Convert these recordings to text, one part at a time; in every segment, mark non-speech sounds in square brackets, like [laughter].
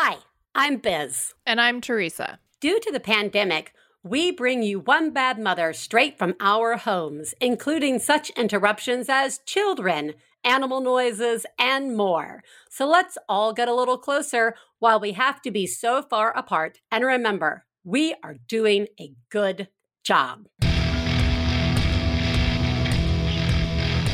Hi, I'm Biz. And I'm Theresa. Due to the pandemic, we bring you One Bad Mother straight from our homes, including such interruptions as children, animal noises, and more. So let's all get a little closer while we have to be so far apart. And remember, we are doing a good job.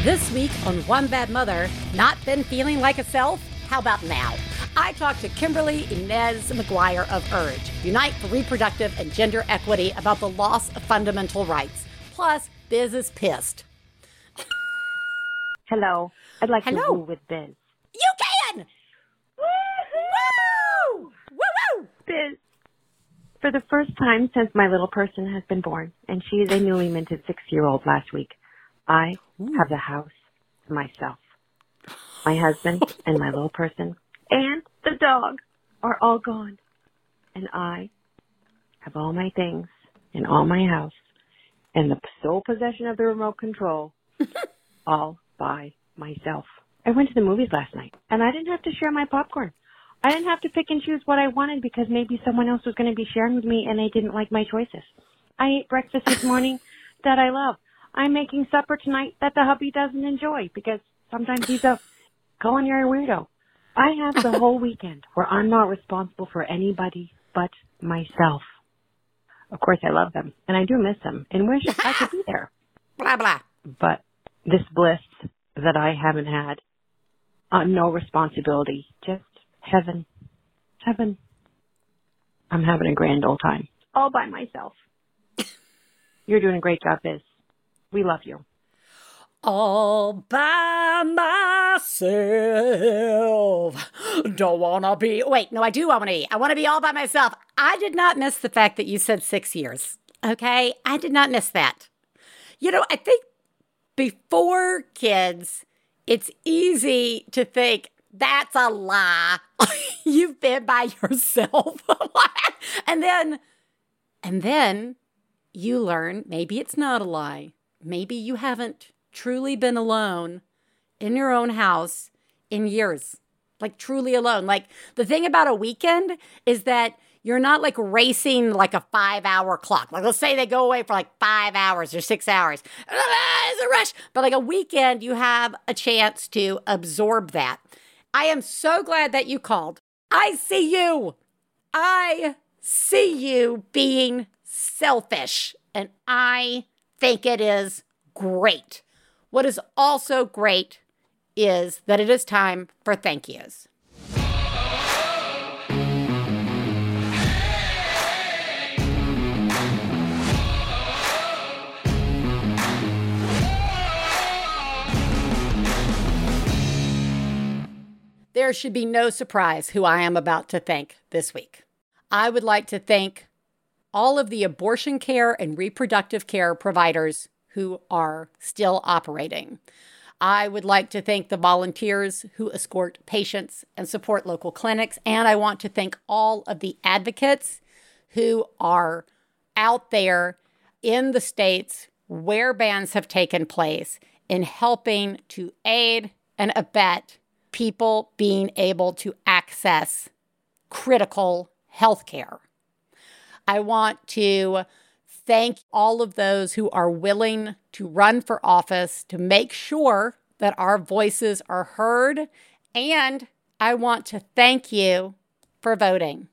This week on One Bad Mother, not been feeling like a self? How about now? I talked to Kimberly Inez McGuire of URGE, Unite for Reproductive and Gender Equity, about the loss of fundamental rights. Plus, Biz is pissed. Hello. I'd like Hello. to woo with Biz. You can! Woo-hoo! Woo woo! Biz. For the first time since my little person has been born, and she is a newly minted six-year-old last week, I have the house to myself. My husband and my little person and the dog are all gone. And I have all my things in all my house and the sole possession of the remote control [laughs] all by myself. I went to the movies last night and I didn't have to share my popcorn. I didn't have to pick and choose what I wanted because maybe someone else was going to be sharing with me and they didn't like my choices. I ate breakfast this morning that I love. I'm making supper tonight that the hubby doesn't enjoy because sometimes he's a culinary weirdo. I have the whole weekend where I'm not responsible for anybody but myself. Of course, I love them and I do miss them and wish I could be there. [laughs] Blah, blah. But this bliss that I haven't had, uh, no responsibility, just heaven, heaven. I'm having a grand old time all by myself. [laughs] You're doing a great job, Biz. We love you. All by myself. Don't wanna be. Wait, no, I do wanna be. I wanna be all by myself. I did not miss the fact that you said six years. Okay? I did not miss that. You know, I think before kids, it's easy to think that's a lie. [laughs] You've been by [laughs] yourself. [laughs] and then, and then you learn maybe it's not a lie. Maybe you haven't truly been alone in your own house in years. Like truly alone. Like the thing about a weekend is that you're not like racing like a five hour clock. Like let's say they go away for like five hours or six hours. Ah, It's a rush. But like a weekend, you have a chance to absorb that. I am so glad that you called. I see you. I see you being selfish. And I think it is great. What is also great is that it is time for thank yous. There should be no surprise who I am about to thank this week. I would like to thank all of the abortion care and reproductive care providers who are still operating. I would like to thank the volunteers who escort patients and support local clinics. And I want to thank all of the advocates who are out there in the states where bans have taken place in helping to aid and abet people being able to access critical health care. I want to thank all of those who are willing to run for office to make sure that our voices are heard. And I want to thank you for voting.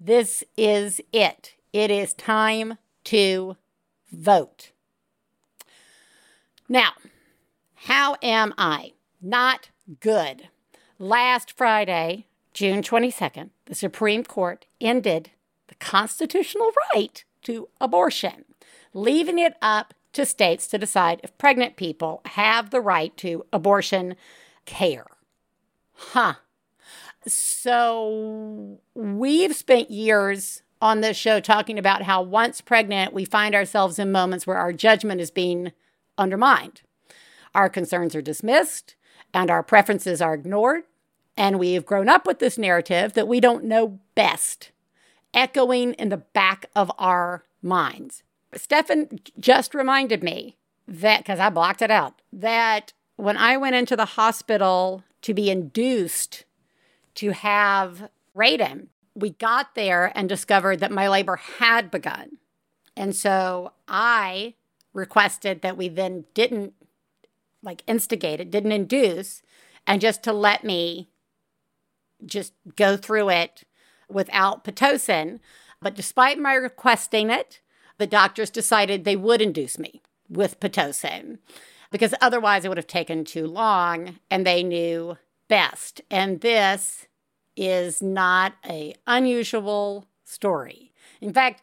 This is it. It is time to vote. Now, how am I? Not good. Last Friday, June 22nd, the Supreme Court ended the constitutional right to abortion, leaving it up to states to decide if pregnant people have the right to abortion care. Huh. So we've spent years on this show talking about how once pregnant, we find ourselves in moments where our judgment is being undermined. Our concerns are dismissed and our preferences are ignored. And we've grown up with this narrative that we don't know best, echoing in the back of our minds. Stefan just reminded me that, because I blocked it out, that when I went into the hospital to be induced to have Raiden. We got there and discovered that my labor had begun. And so I requested that we then didn't like instigate it, didn't induce, and just to let me just go through it without Pitocin. But despite my requesting it, the doctors decided they would induce me with Pitocin because otherwise it would have taken too long and they knew best. And this is not a unusual story. In fact,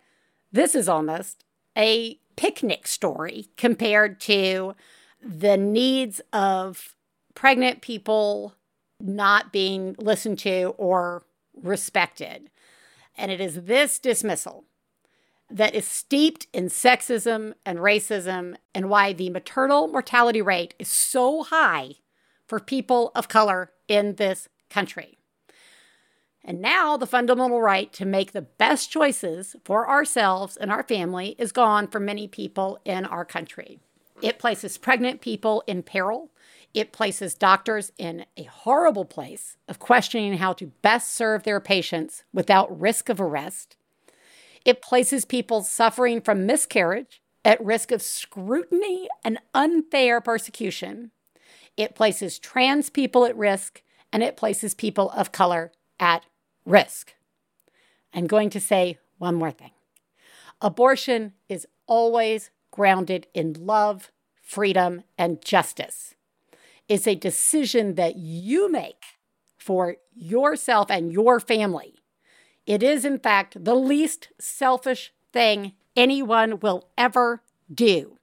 this is almost a picnic story compared to the needs of pregnant people not being listened to or respected. And it is this dismissal that is steeped in sexism and racism, and why the maternal mortality rate is so high for people of color in this country. And now the fundamental right to make the best choices for ourselves and our family is gone for many people in our country. It places pregnant people in peril. It places doctors in a horrible place of questioning how to best serve their patients without risk of arrest. It places people suffering from miscarriage at risk of scrutiny and unfair persecution. It places trans people at risk, and it places people of color at risk. I'm going to say one more thing abortion is always grounded in love, freedom, and justice. It's a decision that you make for yourself and your family. It is, in fact, the least selfish thing anyone will ever do.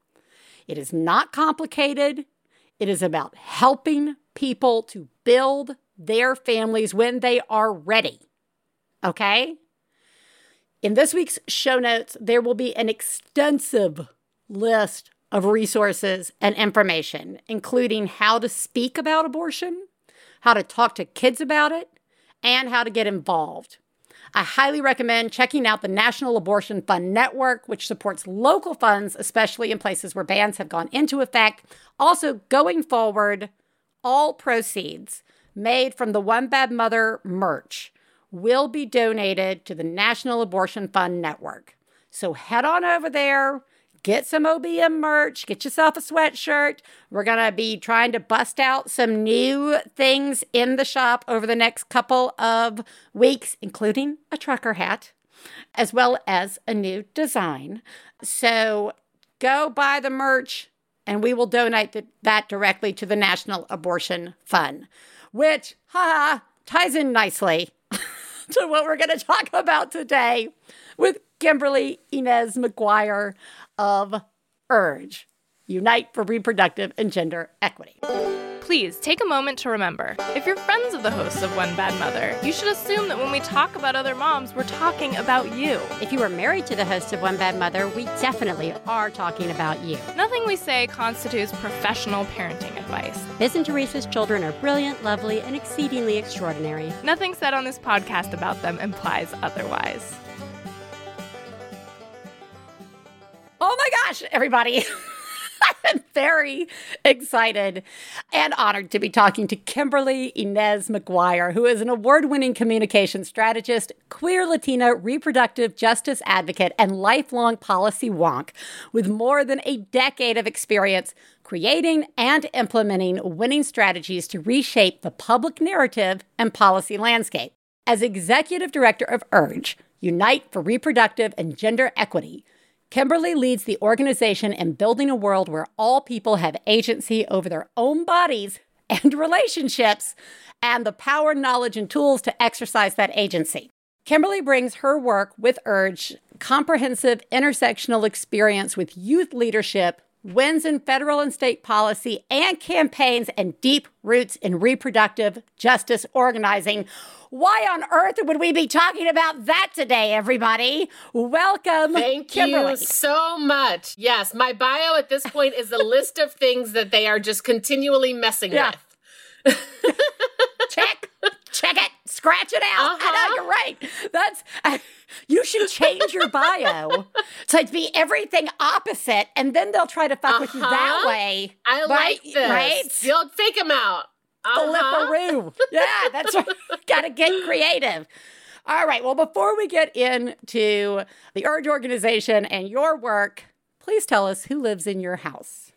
It is not complicated. It is about helping people to build their families when they are ready. Okay? In this week's show notes, there will be an extensive list of resources and information, including how to speak about abortion, how to talk to kids about it, and how to get involved. I highly recommend checking out the National Abortion Fund Network, which supports local funds, especially in places where bans have gone into effect. Also, going forward, all proceeds made from the One Bad Mother merch will be donated to the National Abortion Fund Network. So head on over there, get some OBM merch, get yourself a sweatshirt. We're going to be trying to bust out some new things in the shop over the next couple of weeks, including a trucker hat, as well as a new design. So go buy the merch and we will donate that directly to the National Abortion Fund, which, ha, ties in nicely [laughs] to what we're going to talk about today with Kimberly Inez McGuire of URGE, Unite for Reproductive and Gender Equity. Please take a moment to remember if you're friends of the hosts of One Bad Mother, you should assume that when we talk about other moms, we're talking about you. If you are married to the hosts of One Bad Mother, we definitely are talking about you. Nothing we say constitutes professional parenting advice. Biz and Theresa's children are brilliant, lovely, and exceedingly extraordinary. Nothing said on this podcast about them implies otherwise. Oh my gosh, everybody. [laughs] I'm very excited and honored to be talking to Kimberly Inez McGuire, who is an award winning communication strategist, queer Latina reproductive justice advocate, and lifelong policy wonk with more than a decade of experience creating and implementing winning strategies to reshape the public narrative and policy landscape. As executive director of URGE, Unite for Reproductive and Gender Equity, Kimberly leads the organization in building a world where all people have agency over their own bodies and [laughs] relationships and the power, knowledge, and tools to exercise that agency. Kimberly brings her work with URGE comprehensive intersectional experience with youth leadership, wins in federal and state policy and campaigns, and deep roots in reproductive justice organizing. Why on earth would we be talking about that today, everybody? Welcome. Thank Kimberly. you so much. Yes, my bio at this point is a list of things that they are just continually messing Yeah. with. [laughs] check, check it, scratch it out. I know Uh-huh. you're right. That's uh, you should change your bio to be everything opposite, and then they'll try to fuck with you that Uh-huh. way. I Right, like this. right? You'll fake them out. Uh-huh. Yeah, that's right. [laughs] Got to get creative. All right. Well, before we get into the Urge organization and your work, please tell us who lives in your house.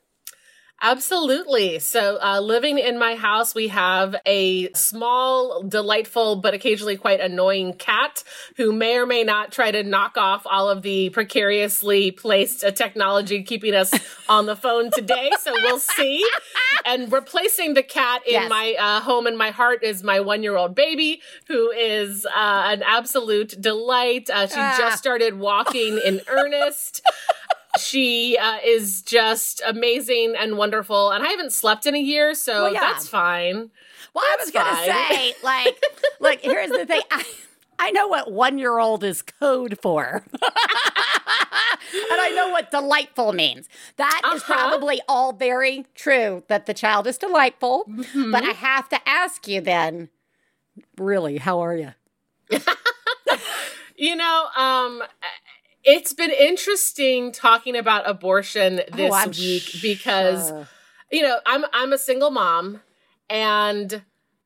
Absolutely. So, uh, living in my house, we have a small, delightful, but occasionally quite annoying cat who may or may not try to knock off all of the precariously placed uh, technology keeping us [laughs] on the phone today. So, we'll see. And replacing the cat in Yes. my uh, home and my heart is my one year old baby, who is uh, an absolute delight. Uh, she Ah. just started walking in earnest [laughs] she uh, is just amazing and wonderful. And I haven't slept in a year, so Well, yeah. that's fine. Well, I was going to say, like, [laughs] like, here's the thing. I, I know what one year old is code for. and I know what delightful means. That is Uh-huh. probably all very true that the child is delightful. Mm-hmm. But I have to ask you then, really, how are you? [laughs] You know, um, it's been interesting talking about abortion oh, this Oh, week because you know I'm I'm a single mom and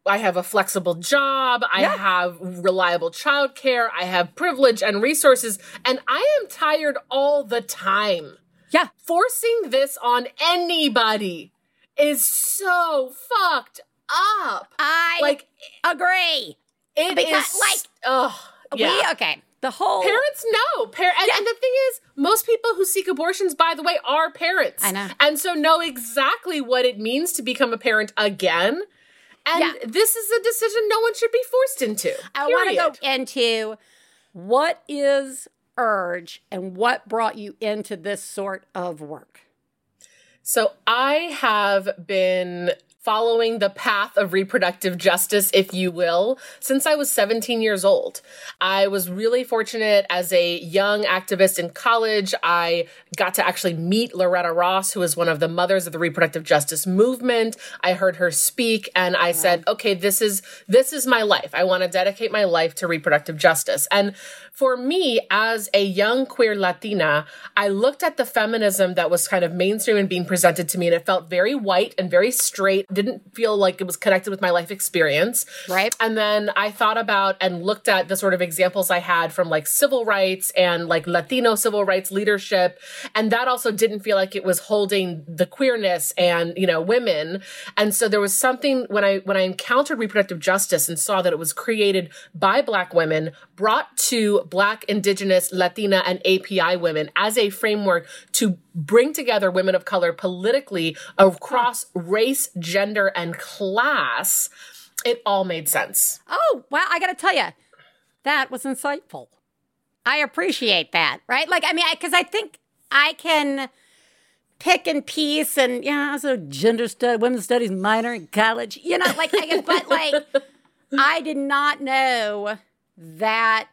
I have a flexible job. I Yeah. have reliable childcare. I have privilege and resources, and I am tired all the time. Yeah. forcing this on anybody is so fucked up. I Like agree. it Because, is like, oh yeah. We, okay. The whole. Parents know. Par- and, and the thing is, most people who seek abortions, by the way, are parents. I know. And so know exactly what it means to become a parent again. And Yeah. this is a decision no one should be forced into. I want to go into what is urge and what brought you into this sort of work. So I have been following the path of reproductive justice, if you will, since I was 17 years old. I was really fortunate as a young activist in college. I got to actually meet Loretta Ross, who is one of the mothers of the reproductive justice movement. I heard her speak and I said, okay, this is, this is my life. I want to dedicate my life to reproductive justice. And for me, as a young queer Latina, I looked at the feminism that was kind of mainstream and being presented to me, and it felt very white and very straight. Didn't feel like it was connected with my life experience. Right. And then I thought about and looked at the sort of examples I had from like civil rights and like Latino civil rights leadership. And that also didn't feel like it was holding the queerness and, you know, women. And so there was something when I, when I encountered reproductive justice and saw that it was created by black women, brought to black, indigenous, Latina, and API women as a framework to bring together women of color politically across race, gender, and class, it all made sense. Oh, well, I got to tell you, that was insightful. I appreciate that, right? Like, I mean, because I, think I can pick and piece, and yeah, I was a gender study, women's studies minor in college, you know, like, I but like, [laughs] I did not know that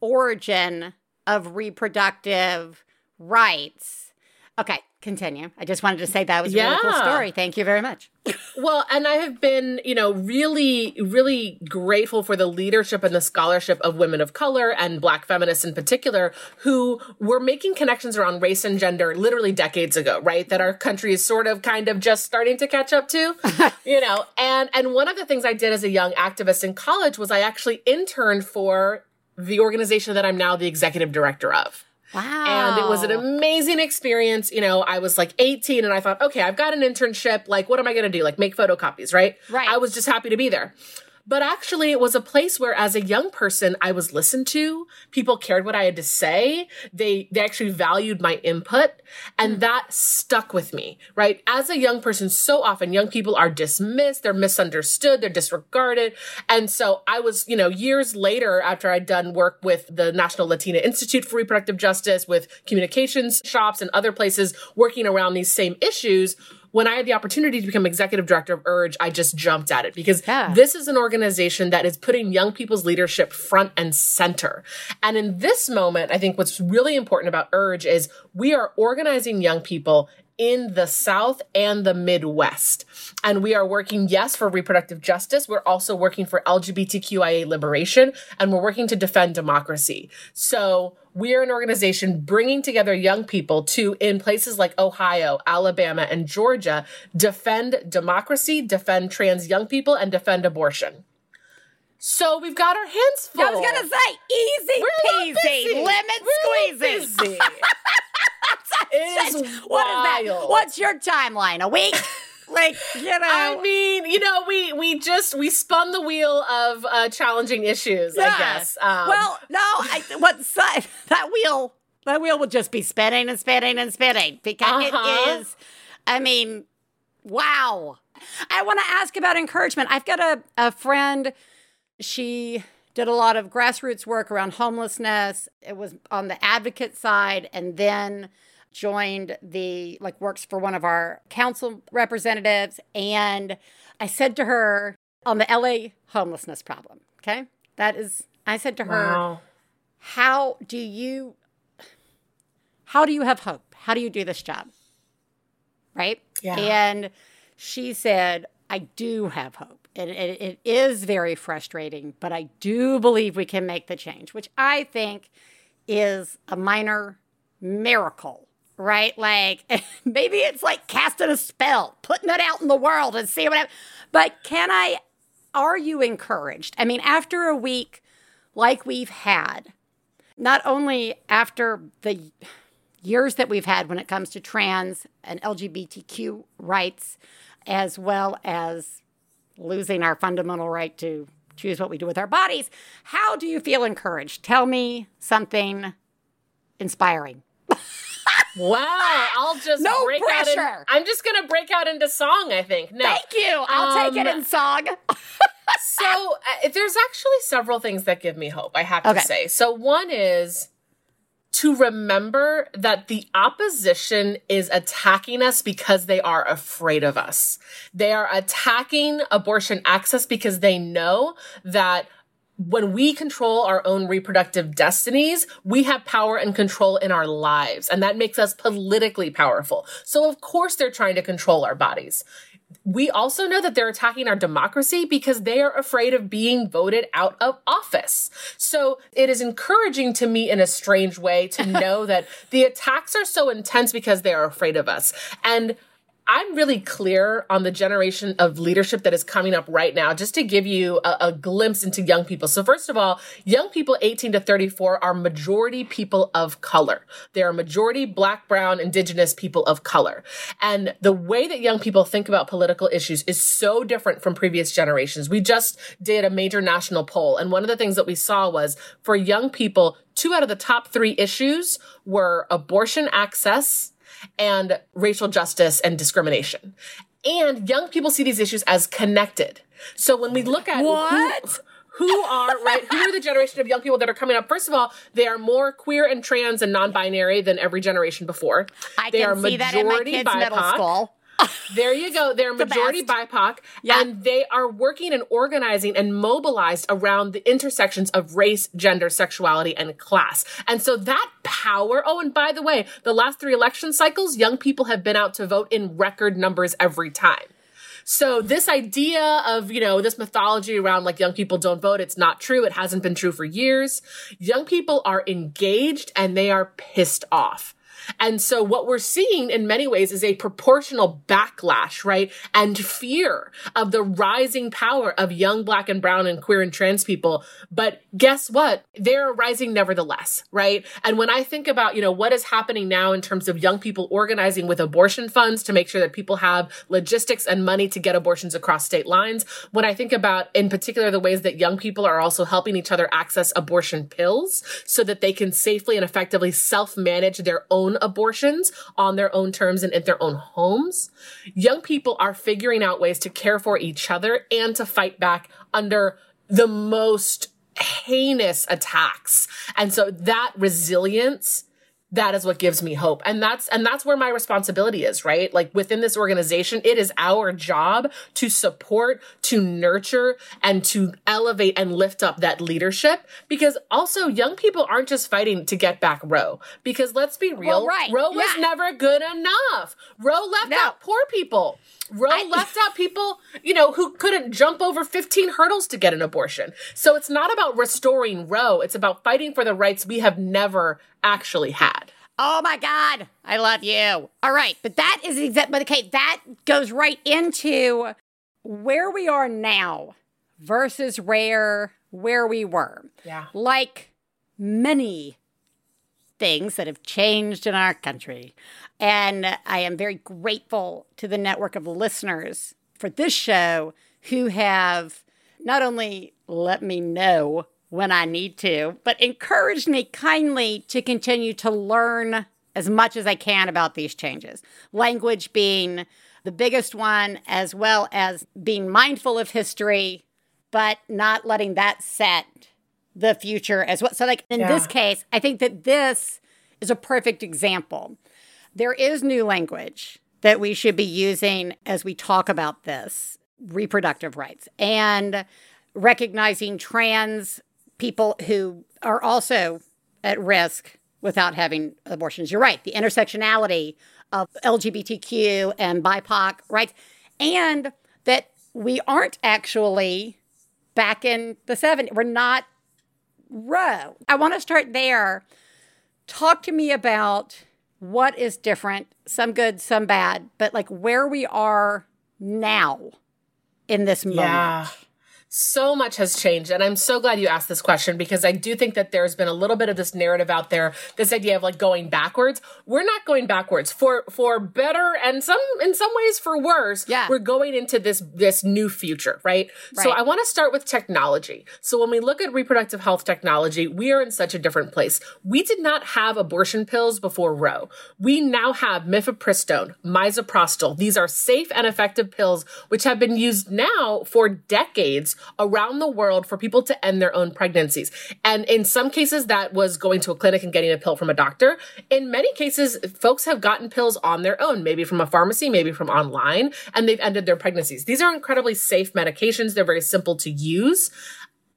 origin of reproductive rights. Okay, continue. I just wanted to say that was a really cool story. Thank you very much. Well, and I have been, you know, really, really grateful for the leadership and the scholarship of women of color and black feminists in particular who were making connections around race and gender literally decades ago, right? That our country is sort of kind of just starting to catch up to, [laughs] you know, and, and one of the things I did as a young activist in college was I actually interned for the organization that I'm now the executive director of. Wow. And it was an amazing experience. You know, I was like 18 and I thought, okay, I've got an internship. Like, what am I going to do? Like, make photocopies, right? Right. I was just happy to be there. But actually, it was a place where, as a young person, I was listened to. People cared what I had to say. They they actually valued my input, and mm. that stuck with me. Right? As a young person, so often young people are dismissed, they're misunderstood, they're disregarded, and so I was, you know, years later after I'd done work with the National Latina Institute for Reproductive Justice, with communications shops and other places working around these same issues when I had the opportunity to become executive director of Urge, I just jumped at it because Yeah. this is an organization that is putting young people's leadership front and center. And in this moment, I think what's really important about Urge is we are organizing young people in the South and the Midwest. And we are working, yes, for reproductive justice. We're also working for LGBTQIA liberation and we're working to defend democracy. So we are an organization bringing together young people to, in places like Ohio, Alabama, and Georgia, defend democracy, defend trans young people, and defend abortion. So we've got our hands full. I was gonna say easy We're peasy, lemon busy. [laughs] It is What is that? What's your timeline? A week? [laughs] like you know? I mean, you know, we we just we spun the wheel of uh, challenging issues. I guess. Um, well, no. I, what [laughs] that wheel? That wheel would just be spinning and spinning and spinning because Uh-huh. it is. I mean, wow. I want to ask about encouragement. I've got a, a friend. She did a lot of grassroots work around homelessness. It was on the advocate side, and then joined the like works for one of our council representatives. And I said to her on the LA homelessness problem. Okay, that is. I said to her, wow. how do you how do you have hope how do you do this job right Yeah. and she said i do have hope and it, it is very frustrating but i do believe we can make the change which i think is a minor miracle right like [laughs] maybe it's like casting a spell putting it out in the world and see what happens but can i are you encouraged i mean after a week like we've had not only after the years that we've had when it comes to trans and LGBTQ rights, as well as losing our fundamental right to choose what we do with our bodies, how do you feel encouraged? Tell me something inspiring. Wow, I'll just No break out. In, pressure. I'm just gonna break out into song. I think. No. Thank you. I'll take it Um, in song. [laughs] so uh, there's actually several things that give me hope. I have to Okay. say. So one is to remember that the opposition is attacking us because they are afraid of us. They are attacking abortion access because they know that when we control our own reproductive destinies, we have power and control in our lives. And that makes us politically powerful. So of course they're trying to control our bodies. We also know that they're attacking our democracy because they are afraid of being voted out of office. So it is encouraging to me in a strange way to [laughs] know that the attacks are so intense because they are afraid of us. And I'm really clear on the generation of leadership that is coming up right now, just to give you a, a glimpse into young people. So, first of all, young people 18 to 34 are majority people of color. They are majority black, brown, indigenous people of color. And the way that young people think about political issues is so different from previous generations. We just did a major national poll. And one of the things that we saw was for young people, two out of the top three issues were abortion access and racial justice and discrimination. And young people see these issues as connected. So when we look at who- What? Who, are right? Who are the generation of young people that are coming up? First of all, they are more queer and trans and non-binary than every generation before. I they can are see that in my kids' middle school. There you go. They're majority best. BIPOC, Yeah. and they are working and organizing and mobilized around the intersections of race, gender, sexuality, and class. And so that power. Oh, and by the way, the last three election cycles, young people have been out to vote in record numbers every time. So this idea of, you know, this mythology around like young people don't vote, it's not true. It hasn't been true for years. Young people are engaged and they are pissed off. And so what we're seeing in many ways is a proportional backlash, right? And fear of the rising power of young black and brown and queer and trans people. But guess what? They're rising nevertheless, right? And when I think about, you know, what is happening now in terms of young people organizing with abortion funds to make sure that people have logistics and money to get abortions across state lines, when I think about in particular the ways that young people are also helping each other access abortion pills so that they can safely and effectively self-manage their own abortions on their own terms and in their own homes. Young people are figuring out ways to care for each other and to fight back under the most heinous attacks. And so that resilience that is what gives me hope. And that's and that's where my responsibility is right? Like within this organization it is our job to support to nurture and to elevate and lift up that leadership. Because also young people aren't just fighting to get back roe because let's be real Well, right, roe was yeah. never good enough. Roe left No. out poor people. Roe left out people you know who couldn't jump over 15 hurdles to get an abortion. So it's not about restoring roe it's about fighting for the rights we have never actually had Oh my God, I love you. All right, but that is exact. But okay, that goes right into where we are now versus rare where we were. Yeah. Like many things that have changed in our country. And I am very grateful to the network of listeners for this show who have not only let me know when I need to, but encouraged me kindly to continue to learn as much as I can about these changes. Language being the biggest one, as well as being mindful of history, but not letting that set the future as well. So, like in Yeah. this case, I think that this is a perfect example. There is new language that we should be using as we talk about this reproductive rights and recognizing trans people who are also at risk without having abortions. You're right. The intersectionality of LGBTQ and BIPOC rights, and that we aren't actually back in the 70s. We're not Roe. I want to start there. Talk to me about what is different, some good, some bad, but like where we are now in this moment. Yeah. So much has changed. And I'm so glad you asked this question because I do think that there's been a little bit of this narrative out there, this idea of like going backwards. We're not going backwards for, for better and some, in some ways for worse. Yeah. We're going into this, this new future, right? right. So I want to start with technology. So when we look at reproductive health technology, we are in such a different place. We did not have abortion pills before Roe. We now have mifepristone, misoprostol. These are safe and effective pills which have been used now for decades around the world for people to end their own pregnancies. And in some cases, that was going to a clinic and getting a pill from a doctor. In many cases, folks have gotten pills on their own, maybe from a pharmacy, maybe from online, and they've ended their pregnancies. These are incredibly safe medications. They're very simple to use.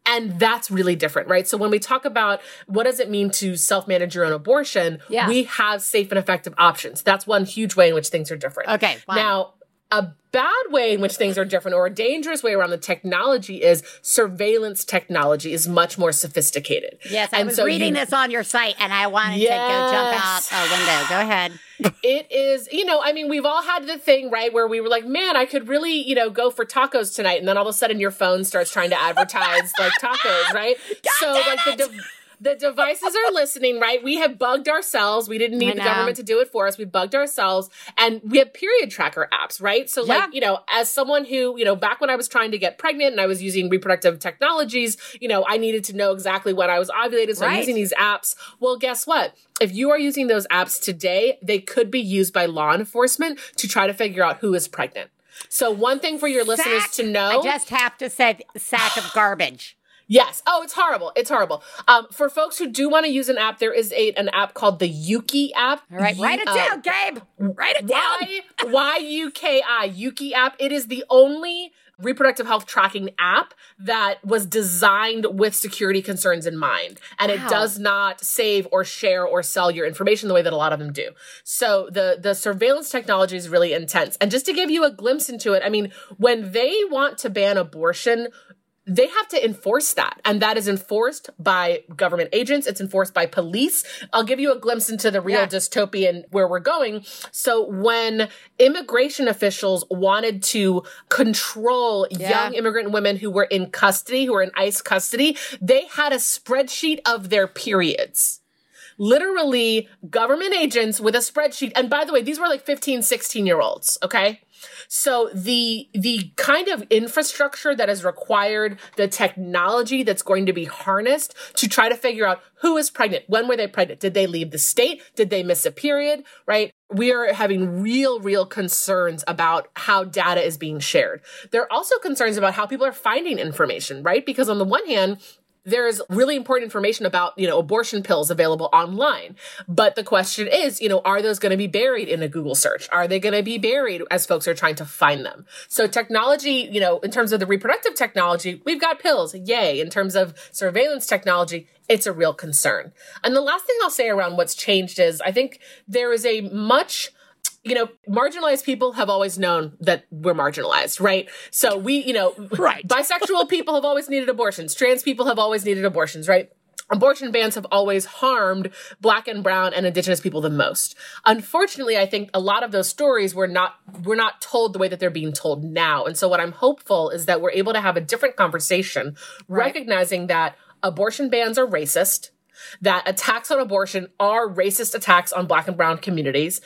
And that's really different, right? So when we talk about what does it mean to self-manage your own abortion, Yeah. we have safe and effective options. That's one huge way in which things are different. Okay, fine. Now, a bad way in which things are different or a dangerous way around the technology is surveillance technology is much more sophisticated. Yes, I And was so reading you- this on your site and I wanted to go jump out a window. Go ahead. [laughs] it is, you know, I mean, we've all had the thing, right, where we were like, man, I could really, you know, go for tacos tonight. And then all of a sudden your phone starts trying to advertise like tacos, right? [laughs] so, like, the, de- the devices are listening, right? We have bugged ourselves. We didn't need the government to do it for us. We bugged ourselves. And we have period tracker apps, right? So, Yeah. like, you know, as someone who, you know, back when I was trying to get pregnant and I was using reproductive technologies, you know, I needed to know exactly when I was ovulated. So I'm using these apps. Well, guess what? If you are using those apps today, they could be used by law enforcement to try to figure out who is pregnant. So one thing for your listeners to know. I just have to say sack of garbage. Yes. Oh, it's horrible. It's horrible. Um, for folks who do want to use an app, there is a an app called the Euki app. All right, write it down, Gabe. Write it down. Y Y U K I Euki app. It is the only reproductive health tracking app that was designed with security concerns in mind, and it does not save or share or sell your information the way that a lot of them do. So the the surveillance technology is really intense. And just to give you a glimpse into it, I mean, when they want to ban abortion they have to enforce that. And that is enforced by government agents. It's enforced by police. I'll give you a glimpse into the real Yeah. dystopian where we're going. So when immigration officials wanted to control Yeah. young immigrant women who were in custody, who were in ICE custody, they had a spreadsheet of their periods literally government agents with a spreadsheet and by the way these were like 15 16 year olds okay so the the kind of infrastructure that is required the technology that's going to be harnessed to try to figure out who is pregnant when were they pregnant? Did they leave the state? Did they miss a period? Right? We are having real real concerns about how data is being shared. There are also concerns about how people are finding information right? Because on the one hand there's really important information about, you know, abortion pills available online. But the question is, you know, are those going to be buried in a Google search? Are they going to be buried as folks are trying to find them? So technology, you know, in terms of the reproductive technology, we've got pills. Yay. In terms of surveillance technology, it's a real concern. And the last thing I'll say around what's changed is I think there is a much you know, marginalized people have always known that we're marginalized, right? So we, you know, Right. bisexual people have always needed abortions. Trans people have always needed abortions, right? abortion bans have always harmed black and brown and indigenous people the most unfortunately i think a lot of those stories were not were not told the way that they're being told now and so what i'm hopeful is that we're able to have a different conversation right. recognizing that abortion bans are racist that attacks on abortion are racist attacks on black and brown communities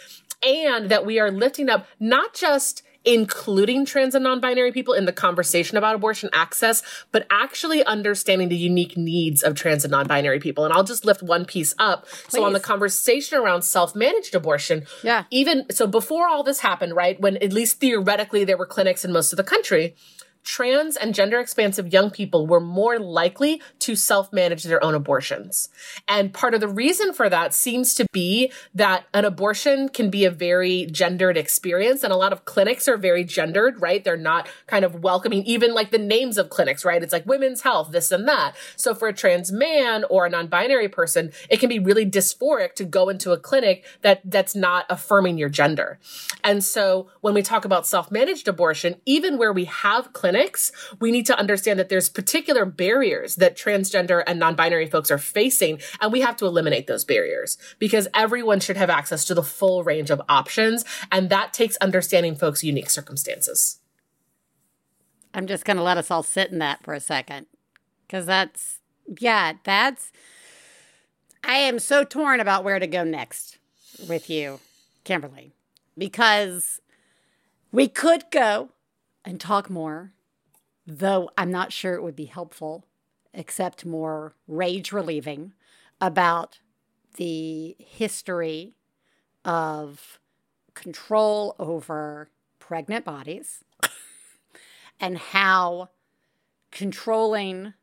and that we are lifting up not just including trans and non-binary people in the conversation about abortion access, but actually understanding the unique needs of trans and non-binary people. And I'll just lift one piece up. Please. So on the conversation around self-managed abortion, yeah. even so before all this happened, right, when at least theoretically there were clinics in most of the country, trans and gender expansive young people were more likely to self manage their own abortions. And part of the reason for that seems to be that an abortion can be a very gendered experience. And a lot of clinics are very gendered, right? They're not kind of welcoming, even like the names of clinics, right? It's like women's health, this and that. So for a trans man or a non binary person, it can be really dysphoric to go into a clinic that, that's not affirming your gender. And so when we talk about self managed abortion, even where we have clinics, clinics, we need to understand that there's particular barriers that transgender and non-binary folks are facing, and we have to eliminate those barriers because everyone should have access to the full range of options, and that takes understanding folks' unique circumstances. I'm just going to let us all sit in that for a second because that's, yeah, that's, I am so torn about where to go next with you, Kimberly, because we could go and talk more though I'm not sure it would be helpful, except more rage relieving about the history of control over pregnant bodies [laughs] and how controlling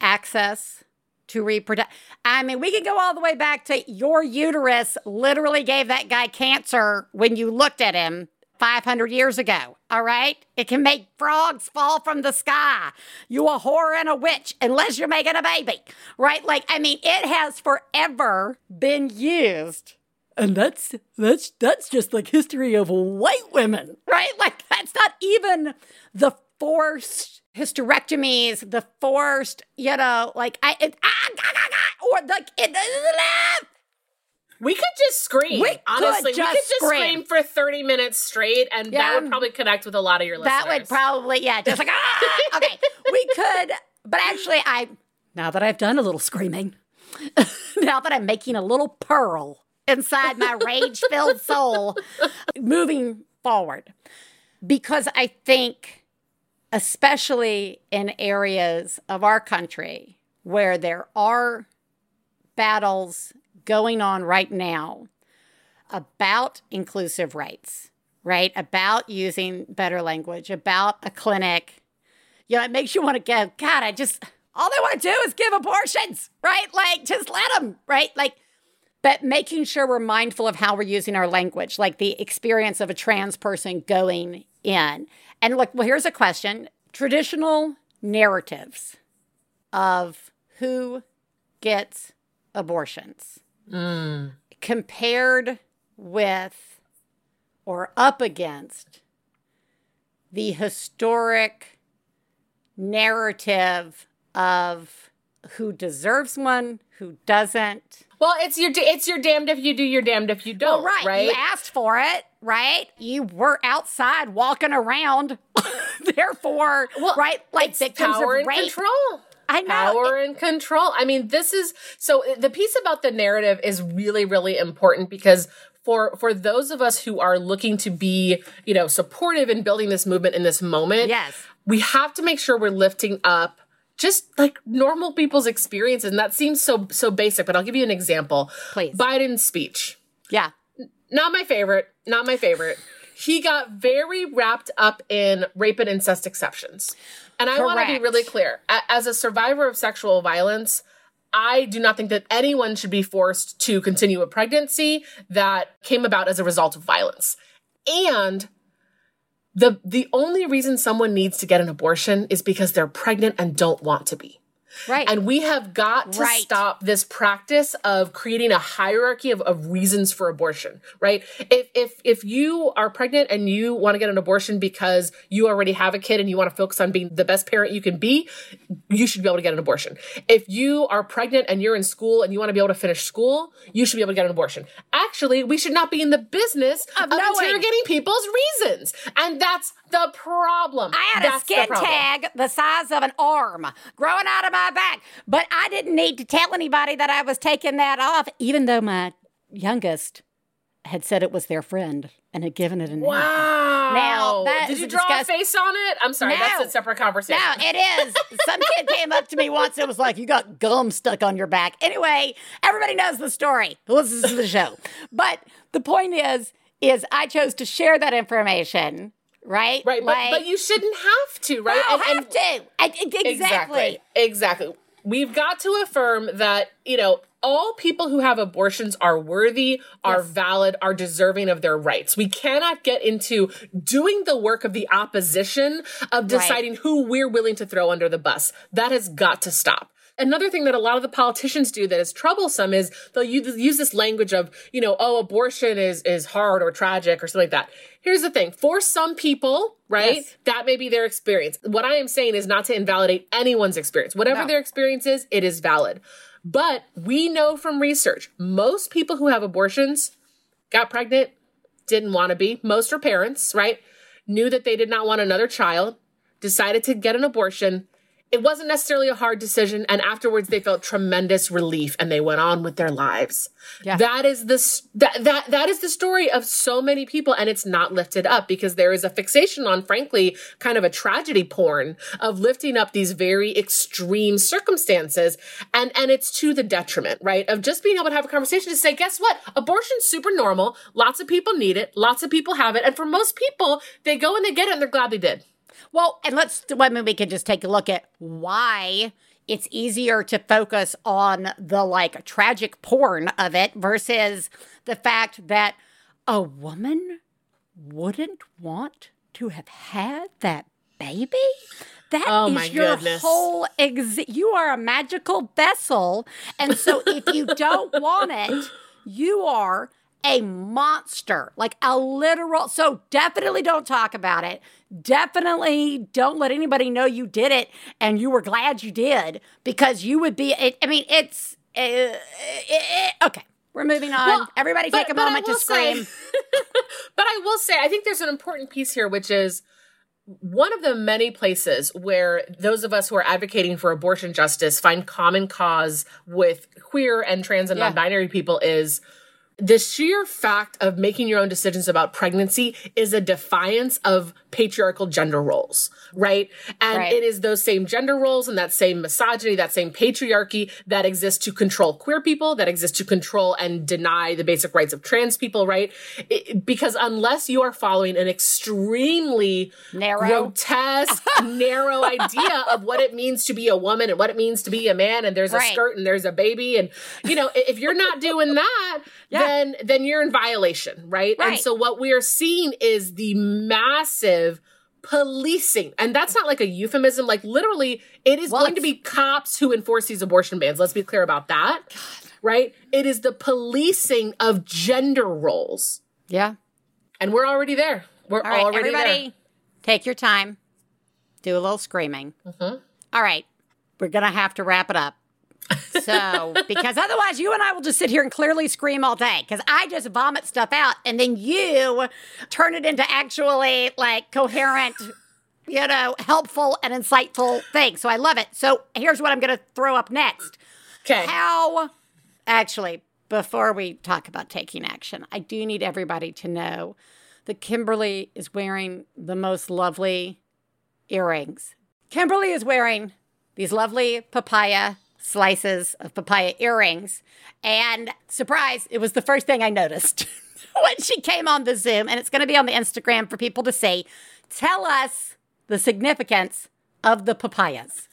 access to reproduce. I mean, we can go all the way back to your uterus literally gave that guy cancer when you looked at him 500 years ago. All right? It can make frogs fall from the sky. You a whore and a witch unless you're making a baby. Right? Like, I mean, it has forever been used. And that's that's that's just like history of white women, right? Like that's not even the forced hysterectomies, the forced, you know, like I, it, ah, or the, it, we could just scream. We honestly, we could just scream. scream. for 30 minutes straight, and yeah. that would probably connect with a lot of your listeners. That would probably, yeah, just like, ah! [laughs] okay. We could, but actually, I, now that I've done a little screaming, [laughs] now that I'm making a little pearl inside my [laughs] rage filled soul, moving forward, because I think, especially in areas of our country where there are battles going on right now about inclusive rights, right? About using better language, about a clinic. You know, it makes you want to go, God, I just, all they want to do is give abortions, right? Like, just let them, right? Like, but making sure we're mindful of how we're using our language, like the experience of a trans person going in. And look, well, here's a question traditional narratives of who gets abortions mm. compared with or up against the historic narrative of who deserves one, who doesn't. Well, it's your it's your damned if you do, you're damned if you don't. Well, right. right. You asked for it, right? You were outside walking around. [laughs] Therefore, well, right, like victims power of rape. control. I know. Power and control. I mean, this is so the piece about the narrative is really, really important because for for those of us who are looking to be, you know, supportive in building this movement in this moment, yes, we have to make sure we're lifting up just like normal people's experiences. And that seems so so basic, but I'll give you an example. Please. Biden's speech. Yeah. Not my favorite. Not my favorite. he got very wrapped up in rape and incest exceptions. And I want to be really clear. As a survivor of sexual violence, I do not think that anyone should be forced to continue a pregnancy that came about as a result of violence. And the the only reason someone needs to get an abortion is because they're pregnant and don't want to be. Right. And we have got to Right. stop this practice of creating a hierarchy of, of reasons for abortion, right? If, if, if you are pregnant and you want to get an abortion because you already have a kid and you want to focus on being the best parent you can be, you should be able to get an abortion. If you are pregnant and you're in school and you want to be able to finish school, you should be able to get an abortion. Actually, we should not be in the business of, knowing. interrogating people's reasons. And that's the problem. I had a That's the skin tag the size of an arm growing out of my back, but I didn't need to tell anybody that I was taking that off, even though my youngest had said it was their friend and had given it a name. Wow. Now, that Did is you draw disgust- a face on it? I'm sorry, No. that's a separate conversation. No, it is. Some kid came up to me once and was like, You got gum stuck on your back. Anyway, everybody knows the story who listens to the show. But the point is, is I chose to share that information, right? Right, but, Like, but you shouldn't have to, right? I And- have and- to. I, exactly. Exactly. Exactly. We've got to affirm that, you know, all people who have abortions are worthy, are Yes. valid, are deserving of their rights. We cannot get into doing the work of the opposition of deciding who we're willing to throw under the bus. That has got to stop. Another thing that a lot of the politicians do that is troublesome is they'll use, use this language of, you know, oh, abortion is is hard or tragic or something like that. Here's the thing: for some people, right, Yes. that may be their experience. What I am saying is not to invalidate anyone's experience. Whatever No. their experience is, it is valid. But we know from research, most people who have abortions got pregnant, didn't want to be. Most are parents, right? Knew that they did not want another child, decided to get an abortion. It wasn't necessarily a hard decision, and afterwards they felt tremendous relief and they went on with their lives. Yeah. That is the that that that is the story of so many people, and it's not lifted up because there is a fixation on, frankly, kind of a tragedy porn of lifting up these very extreme circumstances, and and it's to the detriment, right, of just being able to have a conversation to say, guess what, abortion's super normal. Lots of people need it. Lots of people have it, and for most people, they go and they get it, and they're glad they did. Well, and let's, I mean, we can just take a look at why it's easier to focus on the like tragic porn of it versus the fact that a woman wouldn't want to have had that baby. That oh is Oh, my your goodness. whole ex- you are a magical vessel. And so if you don't want it, you are a monster, like a literal. So definitely don't talk about it. Definitely don't let anybody know you did it and you were glad you did because you would be. It, I mean, it's uh, uh, uh, okay. We're moving on. Well, Everybody but- take a moment to will say- scream. [laughs] but I will say, I think there's an important piece here, which is one of the many places where those of us who are advocating for abortion justice find common cause with queer and trans and Yeah. non-binary people is the sheer fact of making your own decisions about pregnancy is a defiance of patriarchal gender roles, right? And Right. it is those same gender roles and that same misogyny, that same patriarchy that exists to control queer people, that exists to control and deny the basic rights of trans people, right? It- because unless you are following an extremely Narrow. grotesque, [laughs] narrow idea of what it means to be a woman and what it means to be a man, and there's a Right. skirt and there's a baby, and you know, if you're not doing that, Yeah. Then then you're in violation, right? right? And so what we are seeing is the massive policing, and that's not like a euphemism. Like literally, it is Well, going to be cops who enforce these abortion bans. Let's be clear about that, God. right? It is the policing of gender roles, Yeah. and we're already there. We're right, already everybody, there. take your time. Do a little screaming. Mm-hmm. All right, we're gonna have to wrap it up. So, because otherwise, you and I will just sit here and clearly scream all day. Because I just vomit stuff out, and then you turn it into actually like coherent, [laughs] you know, helpful and insightful things. So I love it. So here's what I'm gonna throw up next. Okay. How, actually, before we talk about taking action, I do need everybody to know that Kimberly is wearing the most lovely earrings. Kimberly is wearing these lovely papaya slices of papaya earrings. And surprise, it was the first thing I noticed [laughs] when she came on the Zoom. And it's going to be on the Instagram for people to see. Tell us the significance of the papayas.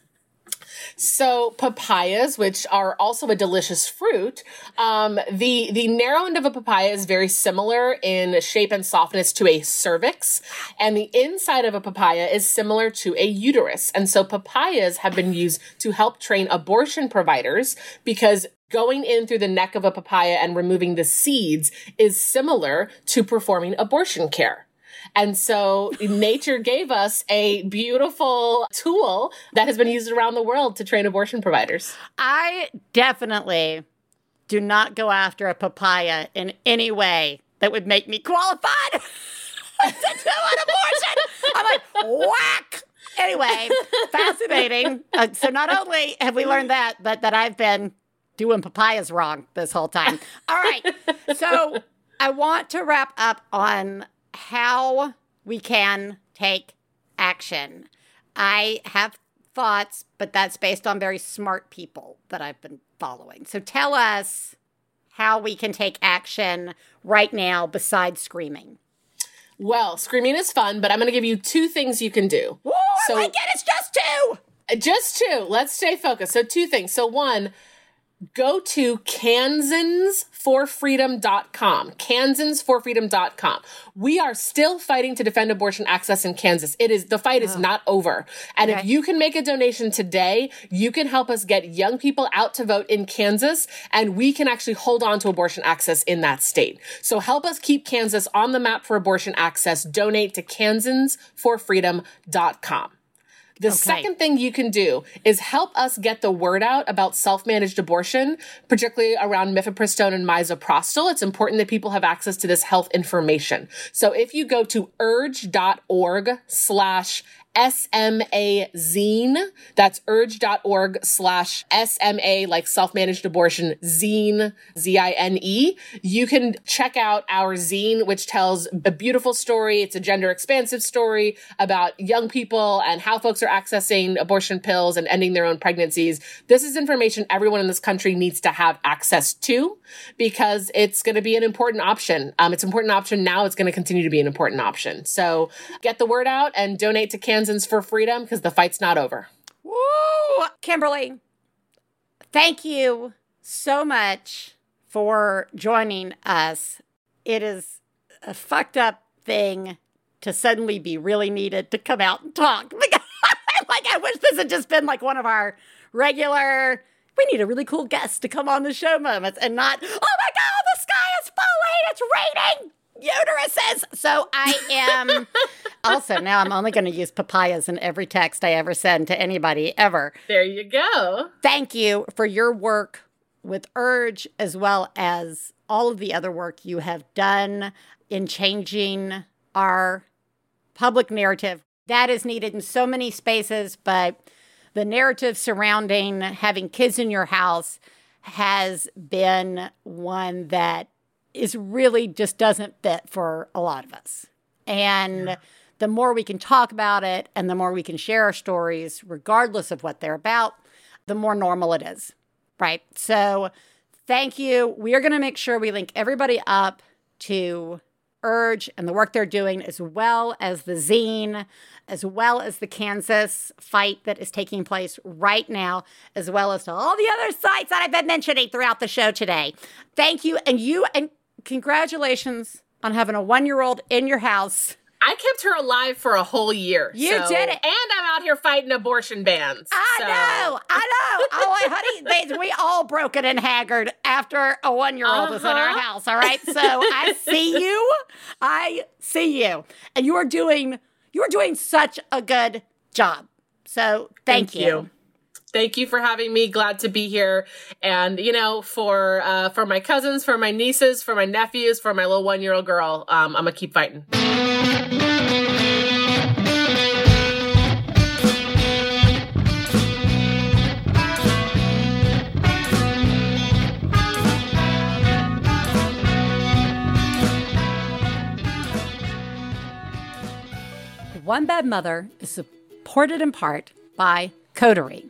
So papayas, which are also a delicious fruit, um, the the narrow end of a papaya is very similar in shape and softness to a cervix, and the inside of a papaya is similar to a uterus. And so papayas have been used to help train abortion providers because going in through the neck of a papaya and removing the seeds is similar to performing abortion care. And so nature gave us a beautiful tool that has been used around the world to train abortion providers. I definitely do not go after a papaya in any way that would make me qualified [laughs] to do an abortion. I'm like, whack. Anyway, [laughs] fascinating. Uh, so not only have we learned that, but that I've been doing papayas wrong this whole time. All right. So I want to wrap up on how we can take action. I have thoughts, but that's based on very smart people that I've been following. So tell us how we can take action right now besides screaming. Well, screaming is fun, but I'm going to give you two things you can do. Woo, so, I like it. It's just two. Uh, just two. Let's stay focused. So, two things. So, one, go to kansansforfreedom.com. Kansansforfreedom.com. We are still fighting to defend abortion access in Kansas. It is, the fight is oh. not over. And okay. if you can make a donation today, you can help us get young people out to vote in Kansas and we can actually hold on to abortion access in that state. So help us keep Kansas on the map for abortion access. Donate to kansansforfreedom.com. The okay. second thing you can do is help us get the word out about self-managed abortion, particularly around mifepristone and misoprostol. It's important that people have access to this health information. So if you go to urge.org slash SMA Zine. That's urge.org slash SMA, like self-managed abortion, zine, Z-I-N-E. You can check out our zine, which tells a beautiful story. It's a gender expansive story about young people and how folks are accessing abortion pills and ending their own pregnancies. This is information everyone in this country needs to have access to because it's going to be an important option. Um, it's an important option now. It's going to continue to be an important option. So get the word out and donate to Kansas for freedom because the fight's not over. Woo! Kimberly, thank you so much for joining us. It is a fucked up thing to suddenly be really needed to come out and talk. [laughs] like, I wish this had just been like one of our regular, we need a really cool guest to come on the show moments and not, oh my God, the sky is falling, it's raining uteruses. So I am [laughs] also now I'm only going to use papayas in every text I ever send to anybody ever. There you go. Thank you for your work with Urge as well as all of the other work you have done in changing our public narrative. That is needed in so many spaces, but the narrative surrounding having kids in your house has been one that is really just doesn't fit for a lot of us. And yeah. The more we can talk about it and the more we can share our stories, regardless of what they're about, the more normal it is. Right. So thank you. We are going to make sure we link everybody up to Urge and the work they're doing, as well as the zine, as well as the Kansas fight that is taking place right now, as well as to all the other sites that I've been mentioning throughout the show today. Thank you. And you, and congratulations on having a one year old in your house. I kept her alive for a whole year. You so, did it. And I'm out here fighting abortion bans. I so. know. I know. [laughs] oh, honey, they, we all broken and haggard after a one year old uh-huh. was in our uh-huh. house. All right. So I [laughs] see you. I see you. And you are doing, you are doing such a good job. So thank, thank you. you. Thank you for having me. Glad to be here. And you know, for uh, for my cousins, for my nieces, for my nephews, for my little one year old girl, um, I'm gonna keep fighting. One Bad Mother is supported in part by Coterie.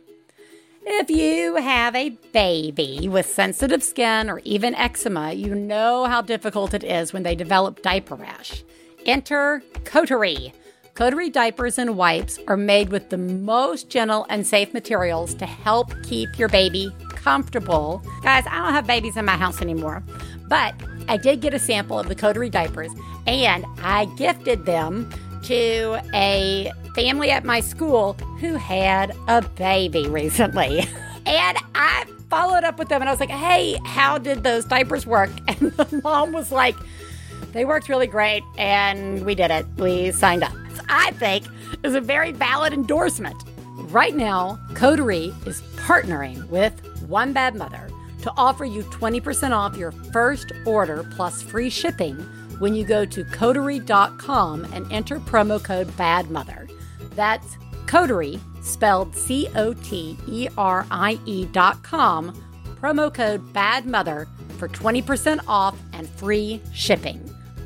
If you have a baby with sensitive skin or even eczema, you know how difficult it is when they develop diaper rash. Enter Coterie. Coterie diapers and wipes are made with the most gentle and safe materials to help keep your baby comfortable. Guys, I don't have babies in my house anymore, but I did get a sample of the Coterie diapers and I gifted them to a family at my school who had a baby recently. [laughs] and I followed up with them and I was like, hey, how did those diapers work? [laughs] And the mom was like, they worked really great and we did it. We signed up. I think is a very valid endorsement. Right now, Coterie is partnering with One Bad Mother to offer you 20% off your first order plus free shipping when you go to coterie.com and enter promo code Bad Mother. That's Coterie, spelled C O T E R I E dot com, promo code Bad Mother for 20% off and free shipping.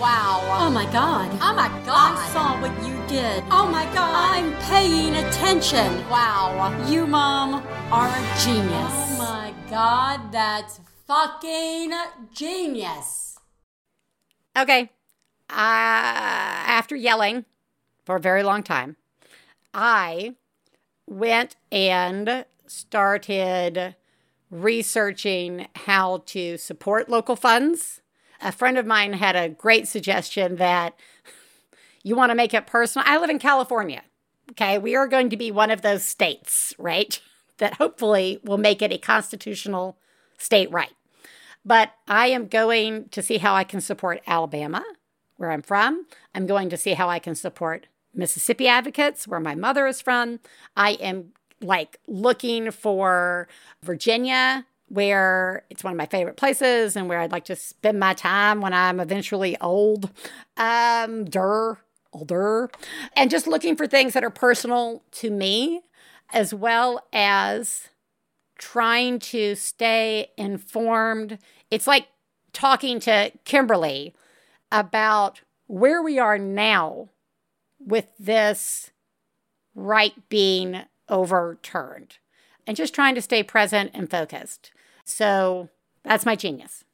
Wow. Oh my god. Oh my god. I saw what you did. Oh my god. I'm paying attention. Wow. You, Mom, are a genius. Oh my god, that's fucking genius. Okay. Uh, after yelling for a very long time, I went and started researching how to support local funds a friend of mine had a great suggestion that you want to make it personal. I live in California. Okay. We are going to be one of those states, right? [laughs] That hopefully will make it a constitutional state right. But I am going to see how I can support Alabama, where I'm from. I'm going to see how I can support Mississippi advocates, where my mother is from. I am like looking for Virginia where it's one of my favorite places and where I'd like to spend my time when I'm eventually old. Um, der, older. And just looking for things that are personal to me, as well as trying to stay informed. It's like talking to Kimberly about where we are now with this right being overturned and just trying to stay present and focused. So that's my genius.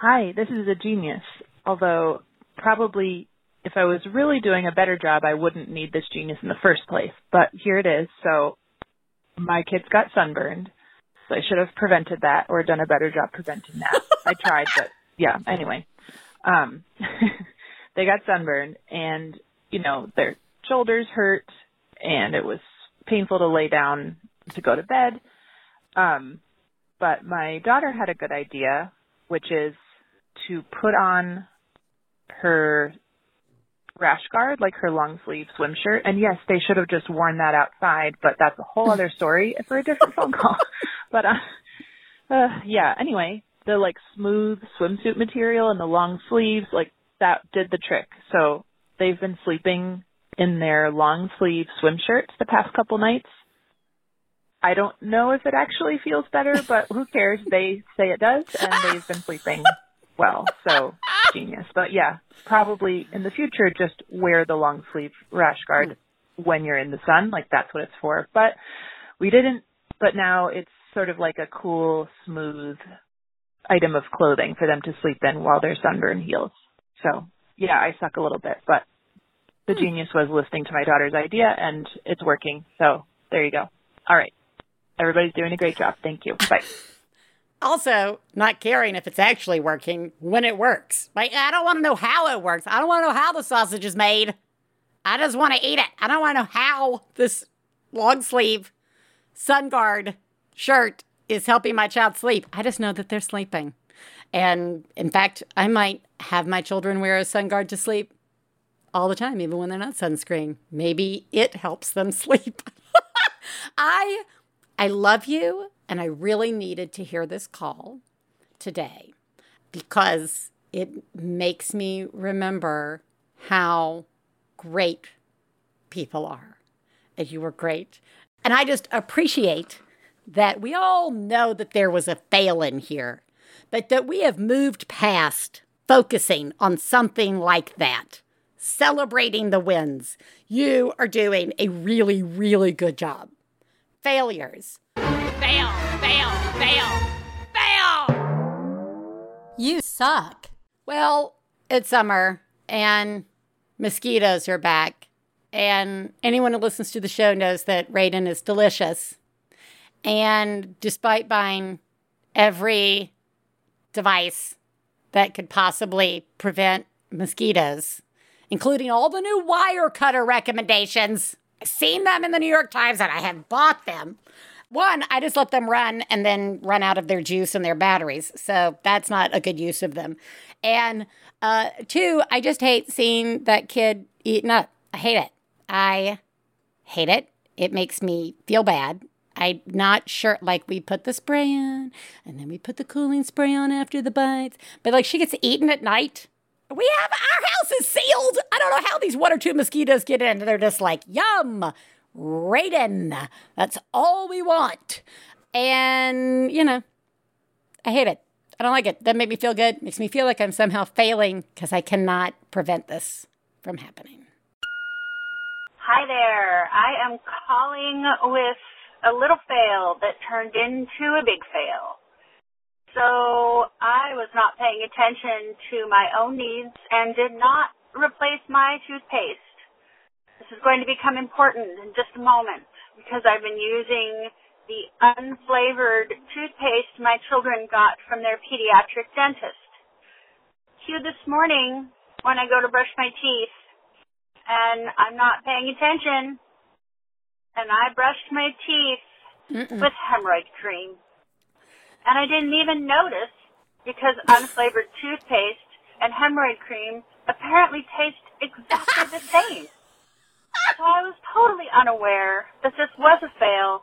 Hi, this is a genius. Although, probably if I was really doing a better job, I wouldn't need this genius in the first place. But here it is. So, my kids got sunburned. So, I should have prevented that or done a better job preventing that. I tried, but yeah, anyway. Um, [laughs] they got sunburned, and, you know, their shoulders hurt, and it was painful to lay down to go to bed. Um, but my daughter had a good idea, which is to put on her rash guard, like her long sleeve swim shirt. And yes, they should have just worn that outside, but that's a whole other story for a different phone call. [laughs] But uh, uh yeah, anyway, the like smooth swimsuit material and the long sleeves, like that did the trick. So they've been sleeping in their long sleeve swim shirts the past couple nights I don't know if it actually feels better, but who cares? They say it does, and they've been sleeping well, so genius. But yeah, probably in the future, just wear the long sleeve rash guard when you're in the sun, like that's what it's for. But we didn't, but now it's sort of like a cool, smooth item of clothing for them to sleep in while their sunburn heals. So yeah, I suck a little bit, but the hmm. genius was listening to my daughter's idea and it's working. So there you go. All right. Everybody's doing a great job. Thank you. Bye. [laughs] also, not caring if it's actually working when it works. Like, I don't want to know how it works. I don't want to know how the sausage is made. I just want to eat it. I don't want to know how this long sleeve sun guard shirt is helping my child sleep. I just know that they're sleeping. And in fact, I might have my children wear a sun guard to sleep all the time, even when they're not sunscreen. Maybe it helps them [laughs] sleep. [laughs] I I love you, and I really needed to hear this call today because it makes me remember how great people are. And you were great. And I just appreciate that we all know that there was a fail in here, but that we have moved past focusing on something like that, celebrating the wins. You are doing a really, really good job. Failures. Fail, fail, fail, fail! You suck. Well, it's summer and mosquitoes are back. And anyone who listens to the show knows that Raiden is delicious. And despite buying every device that could possibly prevent mosquitoes, including all the new Wirecutter recommendations, I've seen them in the New York Times and I have bought them. One, I just let them run and then run out of their juice and their batteries. So that's not a good use of them. And uh, two, I just hate seeing that kid eating up. I hate it. I hate it. It makes me feel bad. I'm not sure. Like, we put the spray on and then we put the cooling spray on after the bites. But, like, she gets eaten at night. We have our house is sealed. I don't know how these one or two mosquitoes get in. They're just like, yum, Raiden. That's all we want. And, you know, I hate it. I don't like it. Doesn't make me feel good. Makes me feel like I'm somehow failing because I cannot prevent this from happening. Hi there. I am calling with a little fail that turned into a big fail. So I was not paying attention to my own needs and did not replace my toothpaste. This is going to become important in just a moment because I've been using the unflavored toothpaste my children got from their pediatric dentist. Cue this morning when I go to brush my teeth and I'm not paying attention and I brushed my teeth Mm-mm. with hemorrhoid cream. And I didn't even notice because unflavored toothpaste and hemorrhoid cream apparently taste exactly the same. So I was totally unaware that this was a fail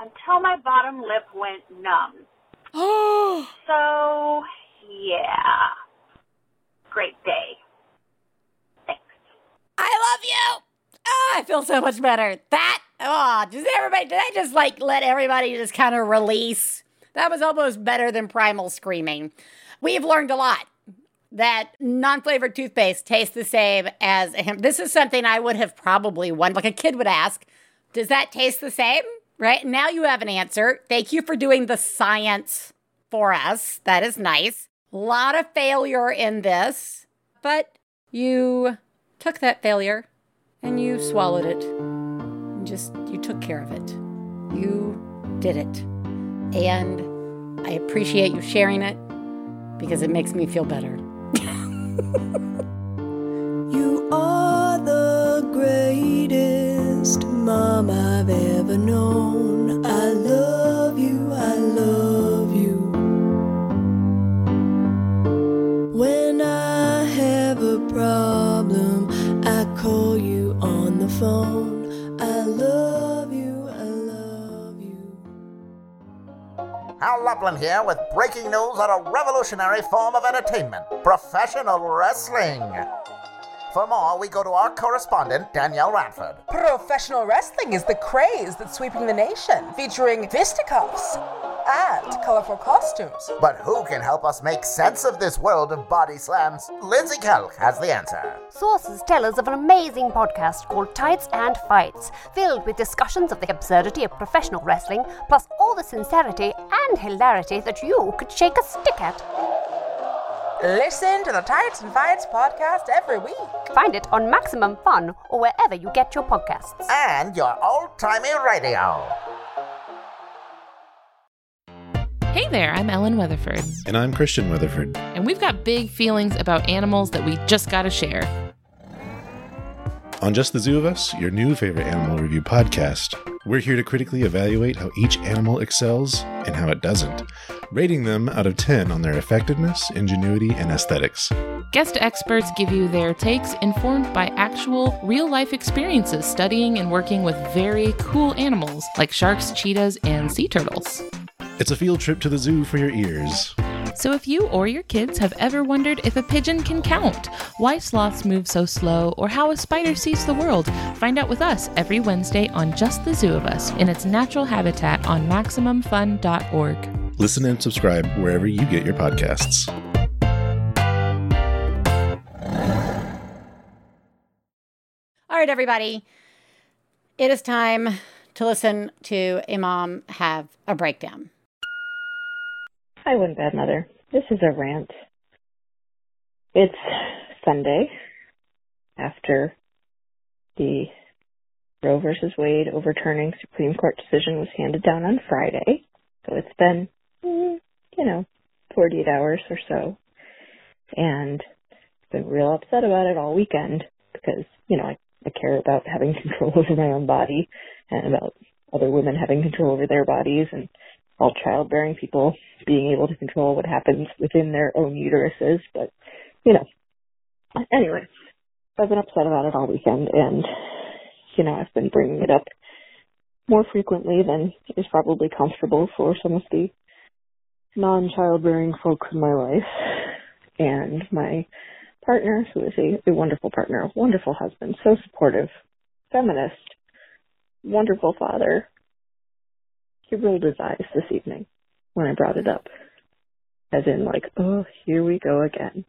until my bottom lip went numb. [gasps] so, yeah. Great day. Thanks. I love you. Oh, I feel so much better. That, oh, does everybody, did I just like let everybody just kind of release? That was almost better than primal screaming. We've learned a lot that non-flavored toothpaste tastes the same as him. This is something I would have probably won. Like a kid would ask, "Does that taste the same?" Right now, you have an answer. Thank you for doing the science for us. That is nice. A lot of failure in this, but you took that failure and you swallowed it. And just you took care of it. You did it, and I appreciate you sharing it because it makes me feel better. [laughs] You are the greatest mom I've ever known. I love you, I love you. When I have a problem, I call you on the phone. Hal Lublin here with breaking news on a revolutionary form of entertainment professional wrestling. For more, we go to our correspondent, Danielle Radford. Professional wrestling is the craze that's sweeping the nation, featuring fisticuffs and colorful costumes. But who can help us make sense of this world of body slams? Lindsay Kelk has the answer. Sources tell us of an amazing podcast called Tights and Fights, filled with discussions of the absurdity of professional wrestling, plus all the sincerity and hilarity that you could shake a stick at. Listen to the Tights and Fights podcast every week. Find it on Maximum Fun or wherever you get your podcasts. And your old timey radio. Hey there, I'm Ellen Weatherford, And I'm Christian Weatherford. and we've got big feelings about animals that we just gotta share. On Just the Zoo of Us, your new favorite animal review podcast, we're here to critically evaluate how each animal excels and how it doesn't, rating them out of 10 on their effectiveness, ingenuity, and aesthetics. Guest experts give you their takes informed by actual real life experiences studying and working with very cool animals like sharks, cheetahs, and sea turtles. It's a field trip to the zoo for your ears. So if you or your kids have ever wondered if a pigeon can count, why sloths move so slow, or how a spider sees the world, find out with us every Wednesday on Just the Zoo of Us in its natural habitat on MaximumFun.org. Listen and subscribe wherever you get your podcasts. All right, everybody. It is time to listen to a mom have a breakdown. Hi, One Bad Mother. This is a rant. It's Sunday after the Roe versus Wade overturning Supreme Court decision was handed down on Friday. So it's been, mm, you know, 48 hours or so. And I've been real upset about it all weekend because, you know, I, I care about having [laughs] control over my own body and about other women having control over their bodies and all childbearing people being able to control what happens within their own uteruses. But, you know, anyway, I've been upset about it all weekend and, you know, I've been bringing it up more frequently than is probably comfortable for some of the non-childbearing folks in my life. And my partner, who is a, a wonderful partner, wonderful husband, so supportive, feminist, wonderful father, he rolled his eyes this evening when I brought it up. As in like, oh, here we go again.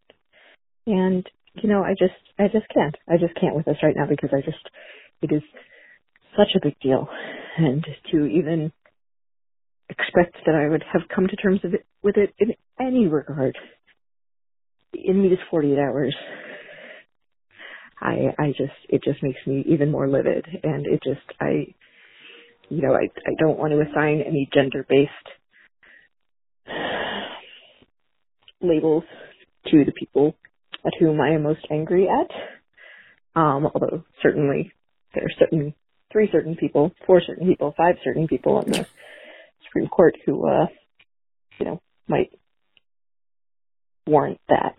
And, you know, I just, I just can't. I just can't with this right now because I just, it is such a big deal. And to even expect that I would have come to terms with it, with it in any regard in these 48 hours, I, I just, it just makes me even more livid. And it just, I, you know, I, I don't want to assign any gender based labels to the people at whom I am most angry at. Um, although certainly there are certain, three certain people, four certain people, five certain people on the Supreme Court who, uh, you know, might warrant that.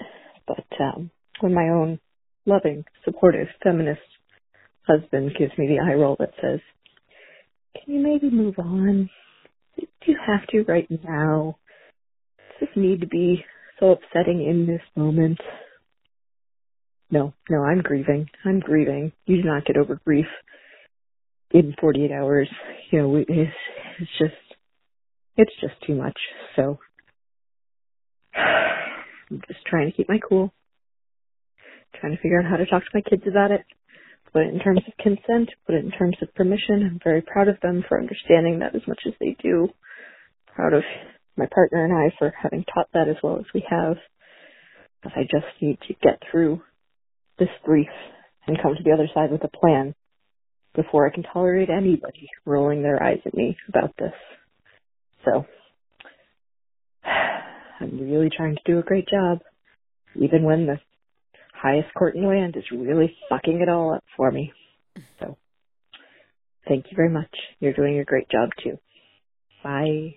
But, um, when my own loving, supportive, feminist husband gives me the eye roll that says, can you maybe move on? Do you have to right now? Does this need to be so upsetting in this moment? No, no, I'm grieving. I'm grieving. You do not get over grief in 48 hours. You know, it's, it's just, it's just too much. So, [sighs] I'm just trying to keep my cool. Trying to figure out how to talk to my kids about it put it in terms of consent, put it in terms of permission. I'm very proud of them for understanding that as much as they do. Proud of my partner and I for having taught that as well as we have. But I just need to get through this grief and come to the other side with a plan before I can tolerate anybody rolling their eyes at me about this. So, [sighs] I'm really trying to do a great job, even when the highest court in the land is really fucking it all up for me. So, thank you very much. You're doing a great job too. Bye.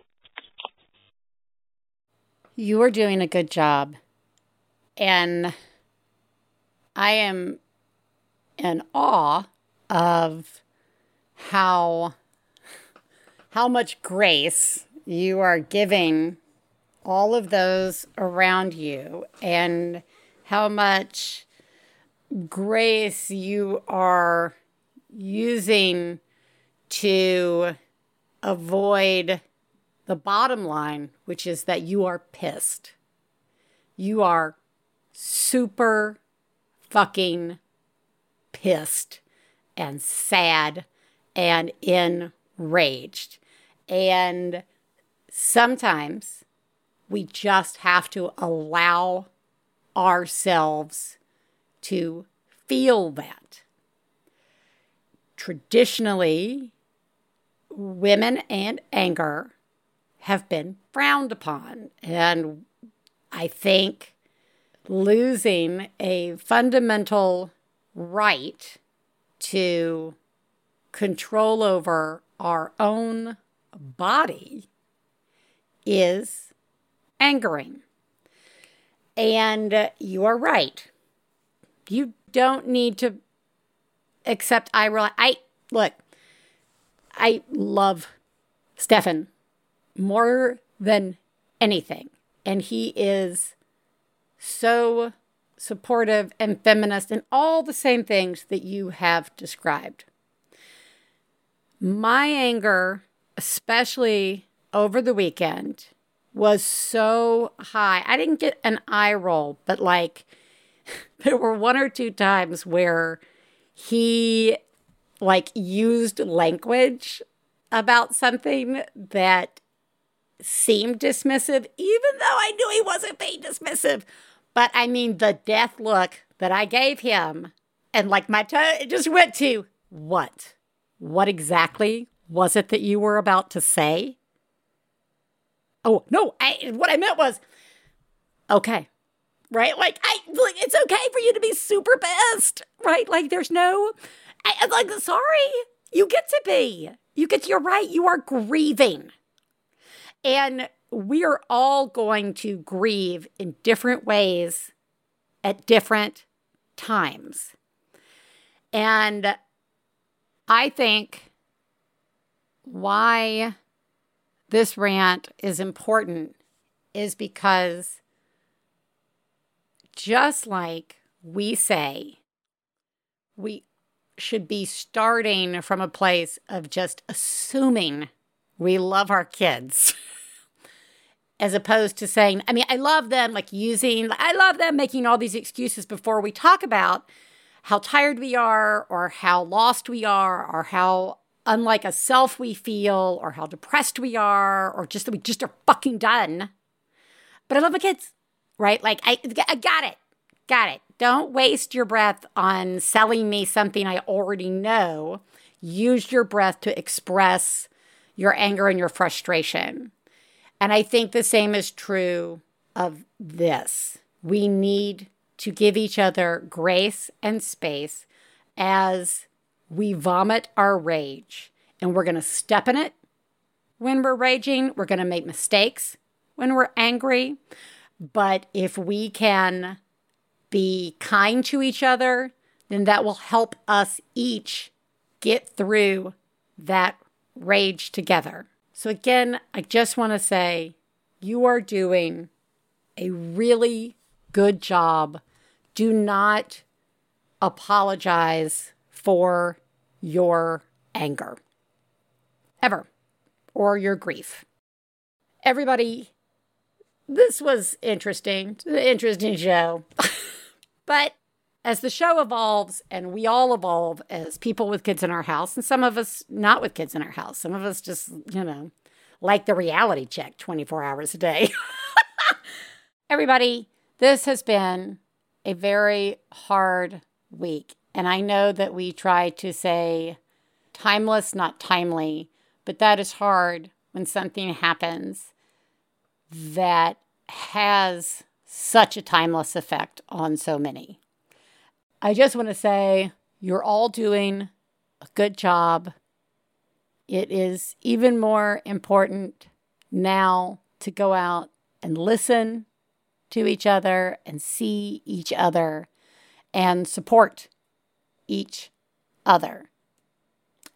You are doing a good job. And I am in awe of how how much grace you are giving all of those around you and how much grace you are using to avoid the bottom line, which is that you are pissed. You are super fucking pissed and sad and enraged. And sometimes we just have to allow ourselves to feel that. Traditionally, women and anger have been frowned upon. And I think losing a fundamental right to control over our own body is angering. And you are right. You don't need to accept I realize I look, I love Stefan more than anything. and he is so supportive and feminist and all the same things that you have described. My anger, especially over the weekend, was so high. I didn't get an eye roll, but like [laughs] there were one or two times where he like used language about something that seemed dismissive, even though I knew he wasn't being dismissive. But I mean, the death look that I gave him, and like my toe, it just went to what? What exactly was it that you were about to say? Oh, no, I, what I meant was, okay, right? Like, I, like, it's okay for you to be super pissed, right? Like, there's no, I, I'm like, sorry, you get to be. You get, you're right, you are grieving. And we are all going to grieve in different ways at different times. And I think why this rant is important is because just like we say, we should be starting from a place of just assuming we love our kids. [laughs] as opposed to saying, I mean, I love them, like using, I love them making all these excuses before we talk about how tired we are, or how lost we are, or how unlike a self we feel, or how depressed we are, or just that we just are fucking done. But I love my kids, right? Like, I, I got it. Got it. Don't waste your breath on selling me something I already know. Use your breath to express your anger and your frustration. And I think the same is true of this. We need to give each other grace and space as we vomit our rage. And we're going to step in it when we're raging. We're going to make mistakes when we're angry. But if we can be kind to each other, then that will help us each get through that rage together. So, again, I just want to say you are doing a really good job. Do not apologize for your anger ever or your grief. Everybody, this was interesting, interesting show. [laughs] but as the show evolves and we all evolve as people with kids in our house, and some of us not with kids in our house, some of us just, you know, like the reality check 24 hours a day. [laughs] Everybody, this has been a very hard week. And I know that we try to say timeless, not timely, but that is hard when something happens that has such a timeless effect on so many. I just want to say you're all doing a good job. It is even more important now to go out and listen to each other and see each other and support each other.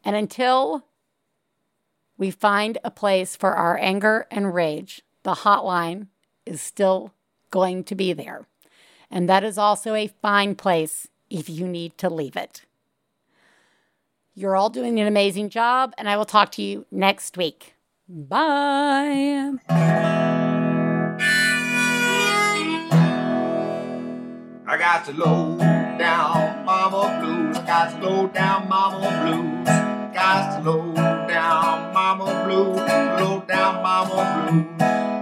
And until we find a place for our anger and rage, the hotline is still going to be there. And that is also a fine place if you need to leave it. You're all doing an amazing job, and I will talk to you next week. Bye. I got to low down blues. Got to low down mama blues. Got to low down mama blues. Low down mama blues.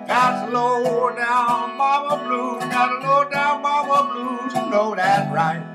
Got to low down mama blues. Got to low down mama blues. You Know that right.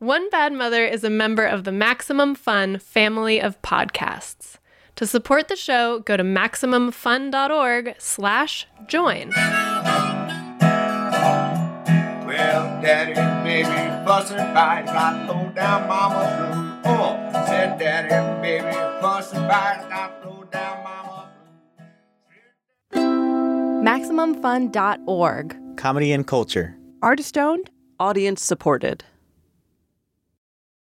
One Bad Mother is a member of the Maximum Fun family of podcasts. To support the show, go to MaximumFun.org slash join. Well, daddy, baby, fussing fight, got low down mama blue. Oh, said daddy, baby, fussing fight, got low down mama MaximumFun.org. Comedy and culture. Artist owned. Audience supported.